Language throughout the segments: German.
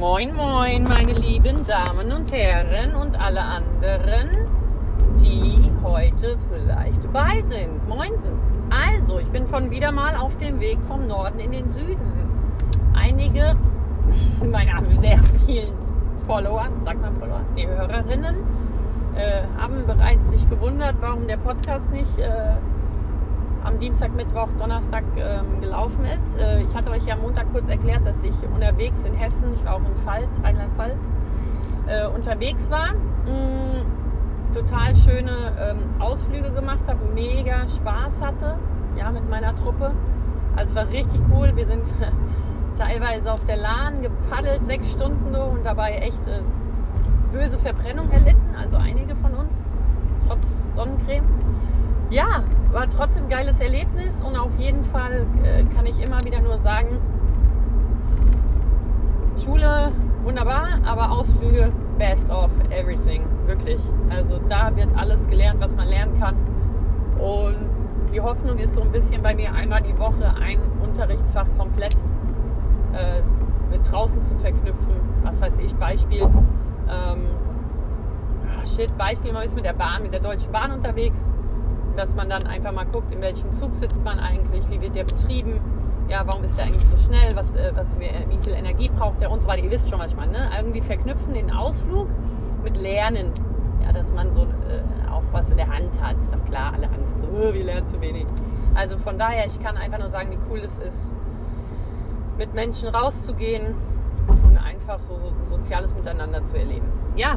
Moin, moin, meine lieben Damen und Herren und alle anderen, die heute vielleicht dabei sind. Moinsen. Also, ich bin von wieder mal auf dem Weg vom Norden in den Süden. Einige meiner sehr vielen Follower, sagt man Follower, die Hörerinnen, äh, haben bereits sich gewundert, warum der Podcast nicht äh, am Dienstag, Mittwoch, Donnerstag ähm, gelaufen ist. Äh, ich hatte euch ja am Montag kurz erklärt, dass ich unterwegs in Hessen, ich war auch in Pfalz, Rheinland-Pfalz, äh, unterwegs war. Mh, mm, total schöne ähm, Ausflüge gemacht habe, mega Spaß hatte, ja, mit meiner Truppe. Also es war richtig cool. Wir sind teilweise auf der Lahn gepaddelt, sechs Stunden so und dabei echt äh, böse Verbrennung erlitten, also einige von uns, trotz Sonnencreme. Ja, war trotzdem ein geiles Erlebnis und auf jeden Fall äh, kann ich immer wieder nur sagen, Schule wunderbar, aber Ausflüge best of everything, wirklich. Also da wird alles gelernt, was man lernen kann. Und die Hoffnung ist so ein bisschen bei mir einmal die Woche ein Unterrichtsfach komplett äh, mit draußen zu verknüpfen. Was weiß ich, Beispiel. Ähm, shit, Beispiel, man ist mit der Bahn, mit der Deutschen Bahn unterwegs dass man dann einfach mal guckt, in welchem Zug sitzt man eigentlich, wie wird der betrieben, ja, warum ist der eigentlich so schnell, was, äh, was, wie viel Energie braucht der und so weiter. Ihr wisst schon, was ich meine. Ne? Irgendwie verknüpfen den Ausflug mit Lernen. Ja, dass man so äh, auch was in der Hand hat. Ist doch klar, alle Angst, so, oh, wir lernen zu wenig. Also von daher, ich kann einfach nur sagen, wie cool es ist, mit Menschen rauszugehen und einfach so, so ein soziales Miteinander zu erleben. Ja,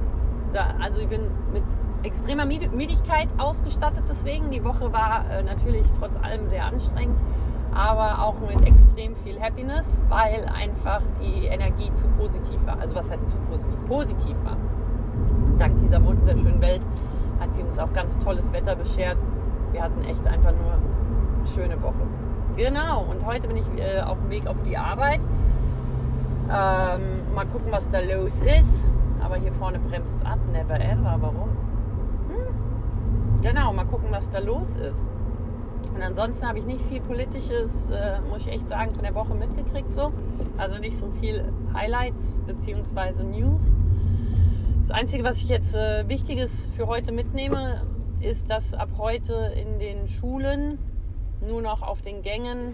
da, also ich bin mit extremer Müdigkeit ausgestattet deswegen. Die Woche war äh, natürlich trotz allem sehr anstrengend, aber auch mit extrem viel Happiness, weil einfach die Energie zu positiv war. Also was heißt zu positiv? Positiv war. Dank dieser wunderschönen Welt hat sie uns auch ganz tolles Wetter beschert. Wir hatten echt einfach nur eine schöne Woche. Genau, und heute bin ich äh, auf dem Weg auf die Arbeit. Ähm, mal gucken, was da los ist. Aber hier vorne bremst es ab. Never ever. Warum? Genau, mal gucken, was da los ist. Und ansonsten habe ich nicht viel Politisches, äh, muss ich echt sagen, von der Woche mitgekriegt so. Also nicht so viel Highlights bzw. News. Das Einzige, was ich jetzt äh, Wichtiges für heute mitnehme, ist, dass ab heute in den Schulen nur noch auf den Gängen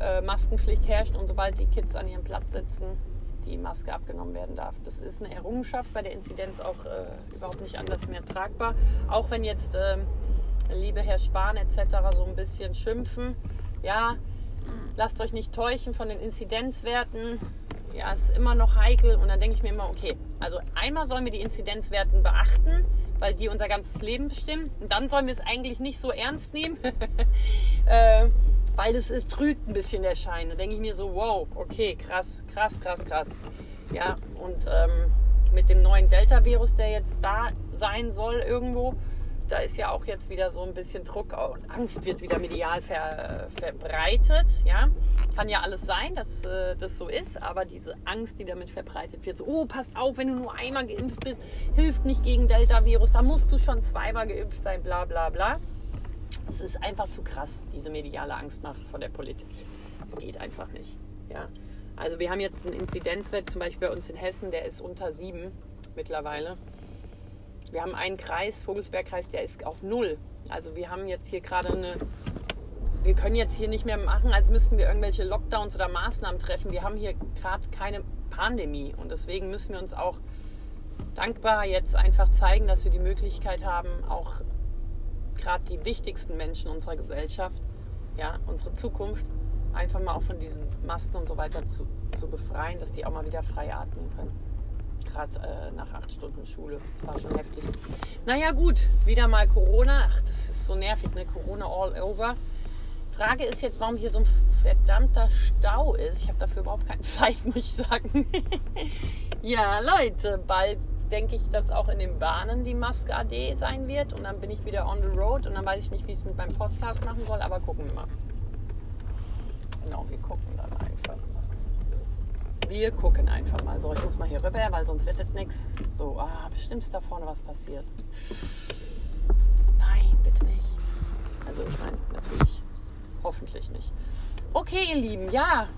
äh, Maskenpflicht herrscht und sobald die Kids an ihrem Platz sitzen, die Maske abgenommen werden darf. Das ist eine Errungenschaft, bei der Inzidenz auch äh, überhaupt nicht anders mehr tragbar. Auch wenn jetzt, äh, liebe Herr Spahn etc., so ein bisschen schimpfen, ja, lasst euch nicht täuschen von den Inzidenzwerten. Ja, ist immer noch heikel. Und dann denke ich mir immer, okay, also einmal sollen wir die Inzidenzwerten beachten, weil die unser ganzes Leben bestimmen. Und dann sollen wir es eigentlich nicht so ernst nehmen. äh, weil das ist, trügt ein bisschen der Schein. Da denke ich mir so, wow, okay, krass, krass, krass, krass. Ja, und ähm, mit dem neuen Delta-Virus, der jetzt da sein soll irgendwo, da ist ja auch jetzt wieder so ein bisschen Druck und Angst wird wieder medial ver, verbreitet. Ja, kann ja alles sein, dass äh, das so ist, aber diese Angst, die damit verbreitet wird, so, oh, passt auf, wenn du nur einmal geimpft bist, hilft nicht gegen Delta-Virus, da musst du schon zweimal geimpft sein, bla bla bla. Es ist einfach zu krass, diese mediale Angstmache von der Politik. Es geht einfach nicht. Ja. Also wir haben jetzt einen Inzidenzwert, zum Beispiel bei uns in Hessen, der ist unter sieben mittlerweile. Wir haben einen Kreis, Vogelsbergkreis, der ist auf null. Also wir haben jetzt hier gerade eine, wir können jetzt hier nicht mehr machen, als müssten wir irgendwelche Lockdowns oder Maßnahmen treffen. Wir haben hier gerade keine Pandemie und deswegen müssen wir uns auch dankbar jetzt einfach zeigen, dass wir die Möglichkeit haben, auch gerade die wichtigsten Menschen unserer Gesellschaft, ja, unsere Zukunft, einfach mal auch von diesen Masken und so weiter zu, zu befreien, dass die auch mal wieder frei atmen können. Gerade äh, nach acht Stunden Schule. Das war schon heftig. Naja, gut, wieder mal Corona. Ach, das ist so nervig, ne? Corona all over. Frage ist jetzt, warum hier so ein verdammter Stau ist. Ich habe dafür überhaupt keine Zeit, muss ich sagen. ja, Leute, bald denke ich, dass auch in den Bahnen die Maske AD sein wird. Und dann bin ich wieder on the road und dann weiß ich nicht, wie ich es mit meinem Podcast machen soll, aber gucken wir mal. Genau, wir gucken dann einfach. Wir gucken einfach mal. So, ich muss mal hier rüber, weil sonst wird das nichts. So, ah, bestimmt ist da vorne was passiert. Nein, bitte nicht. Also ich meine, natürlich, hoffentlich nicht. Okay, ihr Lieben, ja,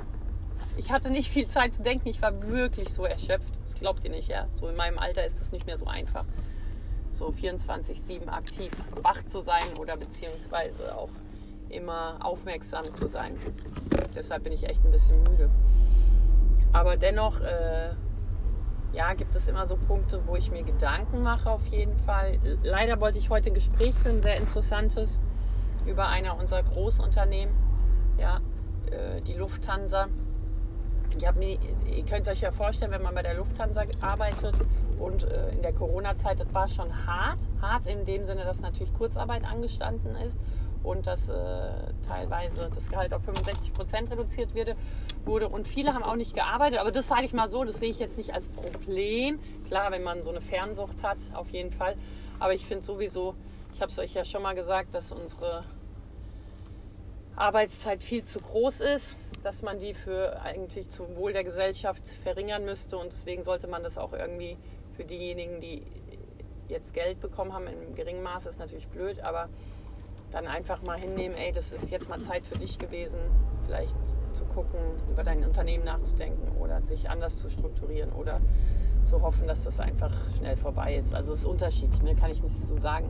ich hatte nicht viel Zeit zu denken. Ich war wirklich so erschöpft. Das glaubt ihr nicht, ja. So in meinem Alter ist es nicht mehr so einfach, so 24-7 aktiv wach zu sein oder beziehungsweise auch immer aufmerksam zu sein. Deshalb bin ich echt ein bisschen müde. Aber dennoch, äh, ja, gibt es immer so Punkte, wo ich mir Gedanken mache auf jeden Fall. Leider wollte ich heute ein Gespräch führen, sehr interessantes, über einer unserer Großunternehmen, ja, äh, die Lufthansa. Mir, ihr könnt euch ja vorstellen, wenn man bei der Lufthansa arbeitet und äh, in der Corona-Zeit, das war schon hart. Hart in dem Sinne, dass natürlich Kurzarbeit angestanden ist und dass äh, teilweise das Gehalt auf 65 Prozent reduziert wurde, wurde. Und viele haben auch nicht gearbeitet. Aber das sage ich mal so, das sehe ich jetzt nicht als Problem. Klar, wenn man so eine Fernsucht hat, auf jeden Fall. Aber ich finde sowieso, ich habe es euch ja schon mal gesagt, dass unsere Arbeitszeit viel zu groß ist, dass man die für eigentlich zum Wohl der Gesellschaft verringern müsste. Und deswegen sollte man das auch irgendwie für diejenigen, die jetzt Geld bekommen haben, in geringem Maße, ist natürlich blöd, aber dann einfach mal hinnehmen, ey, das ist jetzt mal Zeit für dich gewesen, vielleicht zu gucken, über dein Unternehmen nachzudenken oder sich anders zu strukturieren oder zu hoffen, dass das einfach schnell vorbei ist. Also es ist unterschiedlich, ne? kann ich nicht so sagen,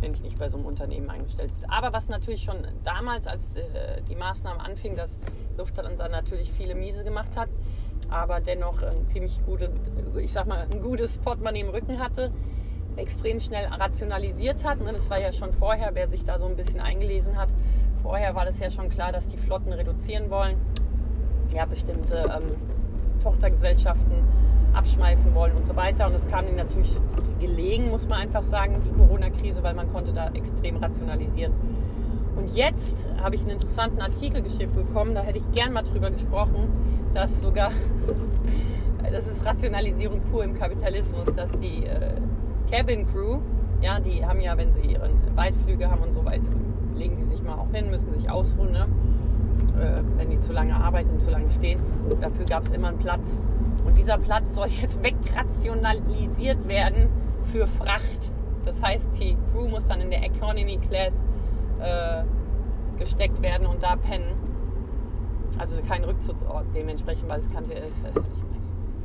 wenn ich nicht bei so einem Unternehmen eingestellt bin. Aber was natürlich schon damals, als äh, die Maßnahmen anfingen, dass Lufthansa natürlich viele Miese gemacht hat, aber dennoch ein ziemlich gute, ich sag mal, ein gutes Portemonnaie im Rücken hatte, extrem schnell rationalisiert hat. Ne? Das war ja schon vorher, wer sich da so ein bisschen eingelesen hat. Vorher war das ja schon klar, dass die Flotten reduzieren wollen. Ja, bestimmte ähm, Tochtergesellschaften abschmeißen wollen und so weiter. Und es kam ihnen natürlich gelegen, muss man einfach sagen, die Corona-Krise, weil man konnte da extrem rationalisieren. Und jetzt habe ich einen interessanten Artikel geschickt bekommen, da hätte ich gern mal drüber gesprochen, dass sogar, das ist Rationalisierung pur im Kapitalismus, dass die äh, Cabin Crew, ja, die haben ja, wenn sie ihre Weitflüge haben und so weiter, legen die sich mal auch hin, müssen sich ausruhen, ne? äh, wenn die zu lange arbeiten und zu lange stehen. Dafür gab es immer einen Platz. Und dieser Platz soll jetzt wegrationalisiert werden für Fracht. Das heißt, die Crew muss dann in der Economy Class äh, gesteckt werden und da pennen. Also kein Rückzugsort dementsprechend, weil es kann ja,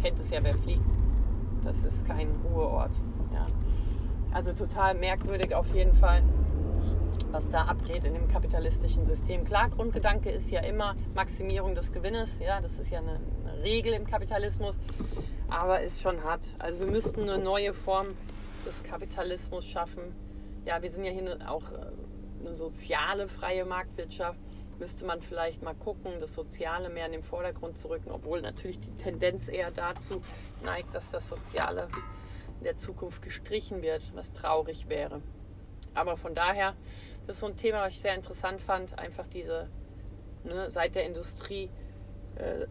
kennt es ja, wer fliegt. Das ist kein Ruheort. Ja. Also total merkwürdig auf jeden Fall, was da abgeht in dem kapitalistischen System. Klar, Grundgedanke ist ja immer Maximierung des Gewinnes. Ja, das ist ja eine, eine Regel im Kapitalismus, aber ist schon hart. Also wir müssten eine neue Form des Kapitalismus schaffen. Ja, wir sind ja hier auch äh, eine soziale freie Marktwirtschaft müsste man vielleicht mal gucken, das Soziale mehr in den Vordergrund zu rücken, obwohl natürlich die Tendenz eher dazu neigt, dass das Soziale in der Zukunft gestrichen wird, was traurig wäre. Aber von daher, das ist so ein Thema, was ich sehr interessant fand, einfach diese, ne, seit der Industrie, äh,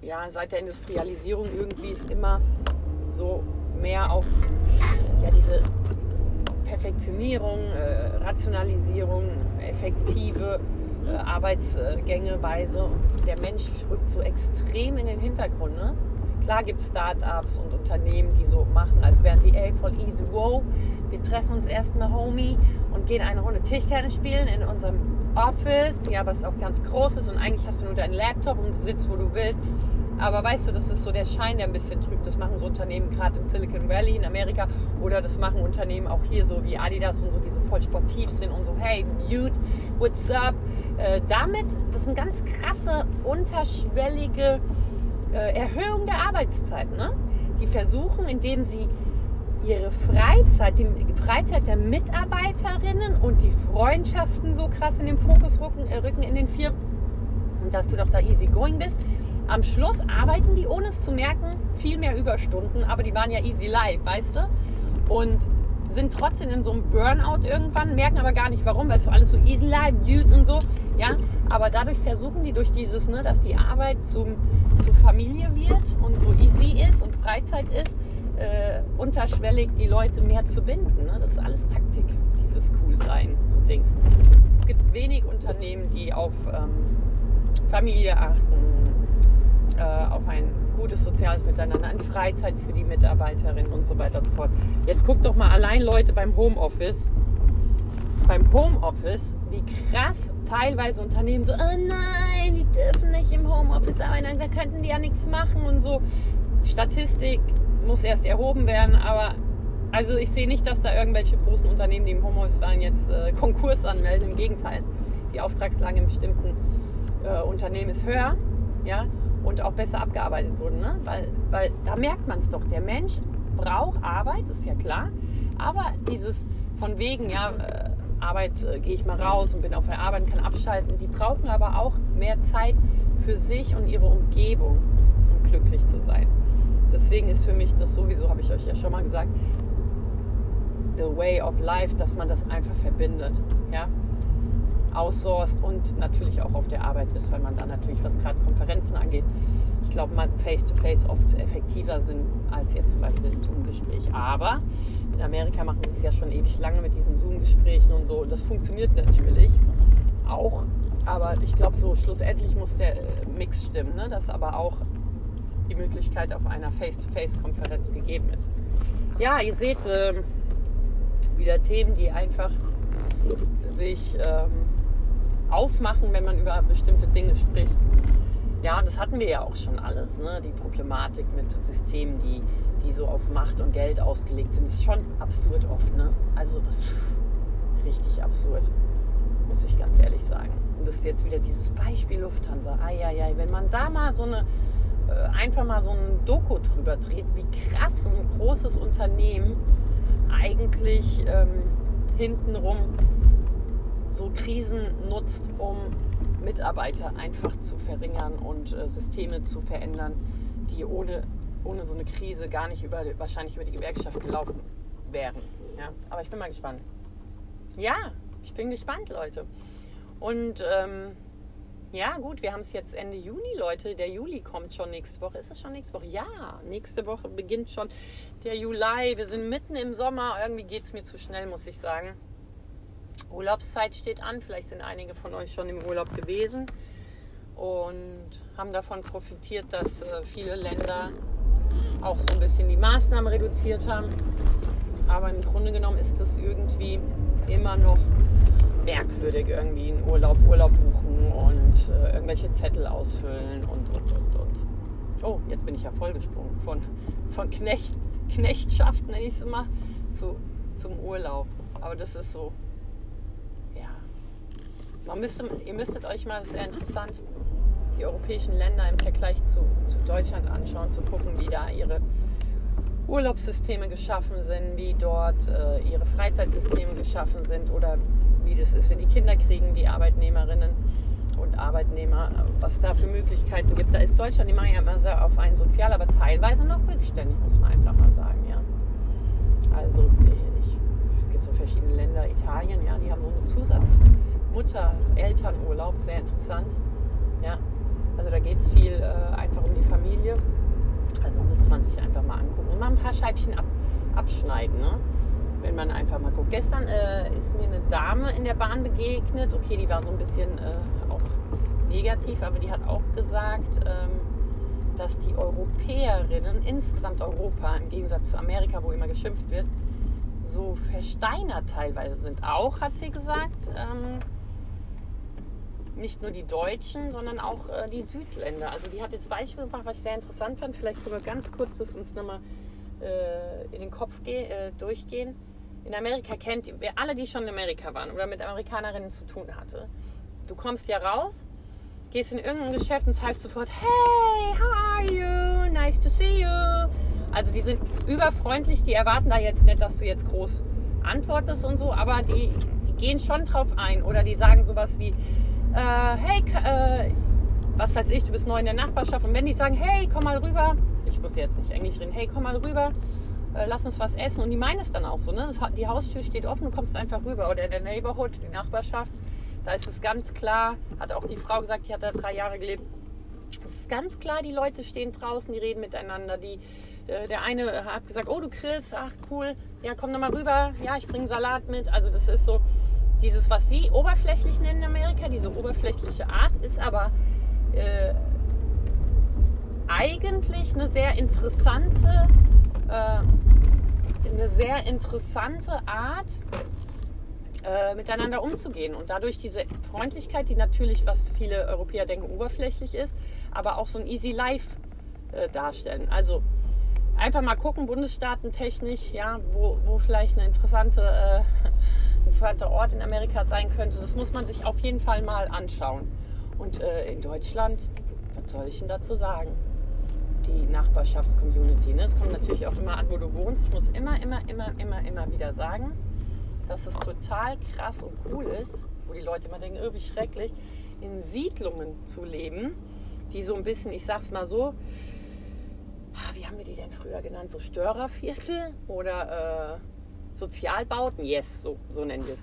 ja, seit der Industrialisierung irgendwie ist immer so mehr auf ja, diese Perfektionierung, äh, Rationalisierung, effektive äh, Arbeitsgänge, Weise. Und der Mensch rückt so extrem in den Hintergrund. Ne? Klar gibt es Startups und Unternehmen, die so machen, als wären die, ey, voll easy, wow, wir treffen uns erstmal, Homie, und gehen eine Runde Tischtennis spielen in unserem Office, ja, was auch ganz groß ist und eigentlich hast du nur deinen Laptop und sitzt, wo du willst. Aber weißt du, das ist so der Schein, der ein bisschen trübt. Das machen so Unternehmen gerade im Silicon Valley in Amerika oder das machen Unternehmen auch hier so wie Adidas und so, die so voll sportiv sind und so, hey, Mute, what's up? Äh, damit, das sind ganz krasse, unterschwellige äh, Erhöhung der Arbeitszeit. Ne? Die versuchen, indem sie ihre Freizeit, die Freizeit der Mitarbeiterinnen und die Freundschaften so krass in den Fokus rücken, äh, rücken in den Firmen und dass du doch da easy going bist. Am Schluss arbeiten die, ohne es zu merken, viel mehr Überstunden, aber die waren ja easy live, weißt du? Und sind trotzdem in so einem Burnout irgendwann, merken aber gar nicht warum, weil es so alles so easy life, dude und so. Ja, aber dadurch versuchen die durch dieses, ne, dass die Arbeit zum, zur Familie wird und so easy ist und Freizeit ist, äh, unterschwellig die Leute mehr zu binden. Ne? Das ist alles Taktik, dieses Coolsein und Dings. Es gibt wenig Unternehmen, die auf ähm, Familie achten, äh, auf ein gutes soziales Miteinander, an Freizeit für die Mitarbeiterinnen und so weiter und so fort. Jetzt guckt doch mal allein Leute beim Homeoffice, beim Homeoffice, wie krass teilweise Unternehmen so, oh nein, die dürfen nicht im Homeoffice arbeiten, da könnten die ja nichts machen und so. Statistik muss erst erhoben werden, aber also ich sehe nicht, dass da irgendwelche großen Unternehmen, die im Homeoffice waren, jetzt äh, Konkurs anmelden. Im Gegenteil, die Auftragslage in bestimmten äh, Unternehmen ist höher, ja, und auch besser abgearbeitet wurden, ne? weil, weil da merkt man es doch. Der Mensch braucht Arbeit, ist ja klar, aber dieses von wegen, ja, äh, Arbeit äh, gehe ich mal raus und bin auf der Arbeit und kann abschalten, die brauchen aber auch mehr Zeit für sich und ihre Umgebung, um glücklich zu sein. Deswegen ist für mich das sowieso, habe ich euch ja schon mal gesagt, the way of life, dass man das einfach verbindet. Ja? Outsourced und natürlich auch auf der Arbeit ist, weil man da natürlich, was gerade Konferenzen angeht, ich glaube, man face-to-face oft effektiver sind als jetzt zum Beispiel ein Zoom-Gespräch. Aber in Amerika machen sie es ja schon ewig lange mit diesen Zoom-Gesprächen und so. Und das funktioniert natürlich auch. Aber ich glaube, so schlussendlich muss der äh, Mix stimmen, ne? dass aber auch die Möglichkeit auf einer Face-to-Face-Konferenz gegeben ist. Ja, ihr seht äh, wieder Themen, die einfach sich ähm, aufmachen, wenn man über bestimmte Dinge spricht. Ja, das hatten wir ja auch schon alles. Ne? Die Problematik mit Systemen, die, die so auf Macht und Geld ausgelegt sind, ist schon absurd oft. Ne? Also richtig absurd, muss ich ganz ehrlich sagen. Und das ist jetzt wieder dieses Beispiel Lufthansa. Eieiei, wenn man da mal so eine, äh, einfach mal so ein Doku drüber dreht, wie krass so ein großes Unternehmen eigentlich ähm, hintenrum so Krisen nutzt, um Mitarbeiter einfach zu verringern und äh, Systeme zu verändern, die ohne, ohne so eine Krise gar nicht über, wahrscheinlich über die Gewerkschaft gelaufen wären. Ja? Aber ich bin mal gespannt. Ja, ich bin gespannt, Leute. Und ähm, ja, gut, wir haben es jetzt Ende Juni, Leute. Der Juli kommt schon nächste Woche. Ist es schon nächste Woche? Ja, nächste Woche beginnt schon der Juli. Wir sind mitten im Sommer. Irgendwie geht es mir zu schnell, muss ich sagen. Urlaubszeit steht an. Vielleicht sind einige von euch schon im Urlaub gewesen und haben davon profitiert, dass äh, viele Länder auch so ein bisschen die Maßnahmen reduziert haben. Aber im Grunde genommen ist das irgendwie immer noch merkwürdig, irgendwie einen Urlaub, Urlaub buchen und äh, irgendwelche Zettel ausfüllen und, und, und, und. Oh, jetzt bin ich ja vollgesprungen. Von, von Knecht, Knechtschaft, nenne ich es mal, zu, zum Urlaub. Aber das ist so man müsste, ihr müsstet euch mal, das ist sehr interessant, die europäischen Länder im Vergleich zu, zu Deutschland anschauen, zu gucken, wie da ihre Urlaubssysteme geschaffen sind, wie dort äh, ihre Freizeitsysteme geschaffen sind oder wie das ist, wenn die Kinder kriegen, die Arbeitnehmerinnen und Arbeitnehmer, was da für Möglichkeiten gibt. Da ist Deutschland, die machen ja immer sehr auf einen Sozial, aber teilweise noch rückständig, muss man einfach mal sagen. Ja. Also ich, es gibt so verschiedene Länder, Italien, ja, die haben so einen Zusatz. Mutter-Elternurlaub, sehr interessant. Ja, also da geht es viel äh, einfach um die Familie. Also müsste man sich einfach mal angucken und mal ein paar Scheibchen ab, abschneiden, ne? wenn man einfach mal guckt. Gestern äh, ist mir eine Dame in der Bahn begegnet. Okay, die war so ein bisschen äh, auch negativ, aber die hat auch gesagt, ähm, dass die Europäerinnen, insgesamt Europa, im Gegensatz zu Amerika, wo immer geschimpft wird, so versteinert teilweise sind. Auch, hat sie gesagt, ähm, nicht nur die Deutschen, sondern auch äh, die Südländer. Also die hat jetzt Beispiele gemacht, was ich sehr interessant fand. Vielleicht können wir ganz kurz das uns nochmal äh, in den Kopf äh, durchgehen. In Amerika kennt ihr, alle, die schon in Amerika waren oder mit Amerikanerinnen zu tun hatte, du kommst ja raus, gehst in irgendein Geschäft und es heißt sofort, hey, how are you? Nice to see you. Also die sind überfreundlich, die erwarten da jetzt nicht, dass du jetzt groß antwortest und so, aber die, die gehen schon drauf ein oder die sagen sowas wie, äh, hey, äh, was weiß ich, du bist neu in der Nachbarschaft. Und wenn die sagen, hey, komm mal rüber, ich muss jetzt nicht Englisch reden, hey, komm mal rüber, äh, lass uns was essen. Und die meinen es dann auch so, ne? Das, die Haustür steht offen, du kommst einfach rüber. Oder der Neighborhood, die Nachbarschaft, da ist es ganz klar, hat auch die Frau gesagt, die hat da drei Jahre gelebt, es ist ganz klar, die Leute stehen draußen, die reden miteinander, die äh, der eine hat gesagt, oh du grillst, ach cool, ja komm doch mal rüber, ja ich bringe Salat mit, also das ist so, dieses, was sie oberflächlich nennen in Amerika, diese oberflächliche Art, ist aber äh, eigentlich eine sehr interessante, äh, eine sehr interessante Art, äh, miteinander umzugehen und dadurch diese Freundlichkeit, die natürlich, was viele Europäer denken, oberflächlich ist, aber auch so ein Easy Life äh, darstellen. Also einfach mal gucken, bundesstaatentechnisch, ja, wo, wo vielleicht eine interessante, interessanter Ort in Amerika sein könnte. Das muss man sich auf jeden Fall mal anschauen. Und äh, in Deutschland, was soll ich denn dazu sagen? Die Nachbarschaftscommunity. Ne? Es kommt natürlich auch immer an, wo du wohnst. Ich muss immer, immer, immer, immer, immer wieder sagen, dass es total krass und cool ist, wo die Leute immer denken, oh, wie schrecklich, in Siedlungen zu leben, die so ein bisschen, ich sag's mal so, ah, wie haben wir die denn früher genannt? So Störerviertel oder äh, Sozialbauten? Yes, so, so nennen wir es.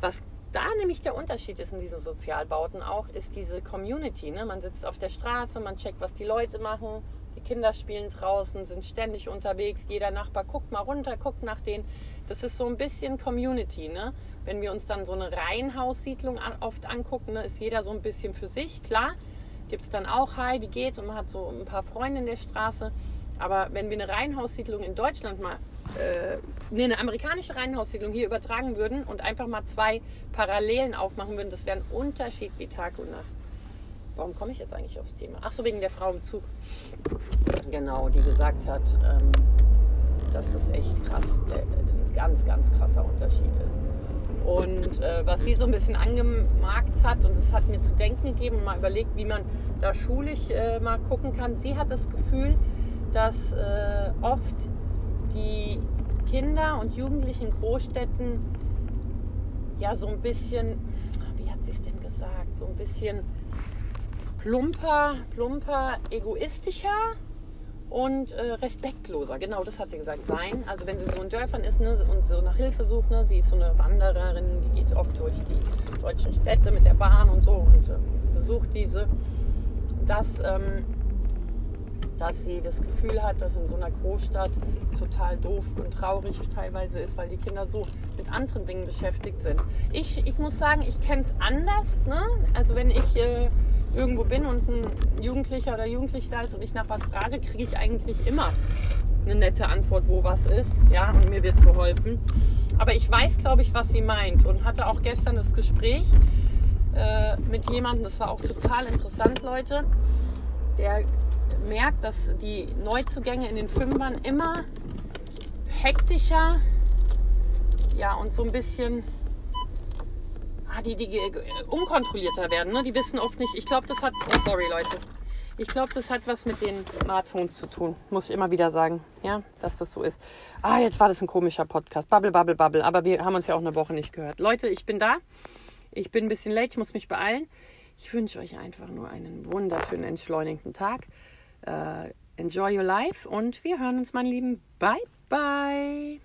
Was da nämlich der Unterschied ist in diesen Sozialbauten auch, ist diese Community. Ne? Man sitzt auf der Straße, man checkt, was die Leute machen, die Kinder spielen draußen, sind ständig unterwegs, jeder Nachbar guckt mal runter, guckt nach denen. Das ist so ein bisschen Community. Ne? Wenn wir uns dann so eine Reihenhaussiedlung oft angucken, ne, ist jeder so ein bisschen für sich. Klar, gibt es dann auch, hi, wie geht's? Und man hat so ein paar Freunde in der Straße. Aber wenn wir eine Reihenhaussiedlung in Deutschland mal, äh, nee, eine amerikanische Reihenhaussiedlung hier übertragen würden und einfach mal zwei Parallelen aufmachen würden, das wäre ein Unterschied wie Tag und Nacht. Warum komme ich jetzt eigentlich aufs Thema? Ach so, wegen der Frau im Zug. Genau, die gesagt hat, ähm, dass das echt krass, der, ein ganz, ganz krasser Unterschied ist. Und äh, was sie so ein bisschen angemarkt hat, und es hat mir zu denken gegeben und mal überlegt, wie man da schulisch äh, mal gucken kann. Sie hat das Gefühl, dass äh, oft die Kinder und Jugendlichen in Großstädten ja so ein bisschen, wie hat sie es denn gesagt, so ein bisschen plumper, plumper, egoistischer und äh, respektloser. Genau, das hat sie gesagt, sein. Also wenn sie so in Dörfern ist ne, und so nach Hilfe sucht, ne, sie ist so eine Wandererin, die geht oft durch die deutschen Städte mit der Bahn und so und äh, besucht diese. Das ähm, dass sie das Gefühl hat, dass in so einer Großstadt total doof und traurig teilweise ist, weil die Kinder so mit anderen Dingen beschäftigt sind. Ich, ich muss sagen, ich kenne es anders. Ne? Also wenn ich äh, irgendwo bin und ein Jugendlicher oder Jugendliche da ist und ich nach was frage, kriege ich eigentlich immer eine nette Antwort, wo was ist. Ja, und mir wird geholfen. Aber ich weiß, glaube ich, was sie meint und hatte auch gestern das Gespräch äh, mit jemandem, das war auch total interessant, Leute, der merkt, dass die Neuzugänge in den Fünfern immer hektischer ja, und so ein bisschen ah, die, die unkontrollierter werden. Ne? Die wissen oft nicht. Ich glaube, das hat. Oh, sorry, Leute. Ich glaube, das hat was mit den Smartphones zu tun. Muss ich immer wieder sagen, ja, dass das so ist. Ah, jetzt war das ein komischer Podcast. Bubble, bubble, bubble. Aber wir haben uns ja auch eine Woche nicht gehört. Leute, ich bin da. Ich bin ein bisschen late. Ich muss mich beeilen. Ich wünsche euch einfach nur einen wunderschönen, entschleunigten Tag. Uh, enjoy your life und wir hören uns, meine Lieben. Bye, bye.